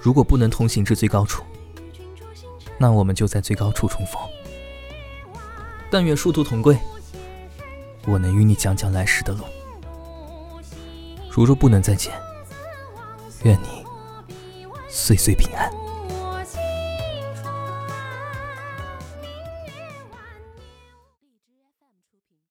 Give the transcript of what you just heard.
如果不能同行至最高处那我们就在最高处重逢。但愿殊途同归我能与你讲讲来时的路。如若不能再见愿你岁岁平安。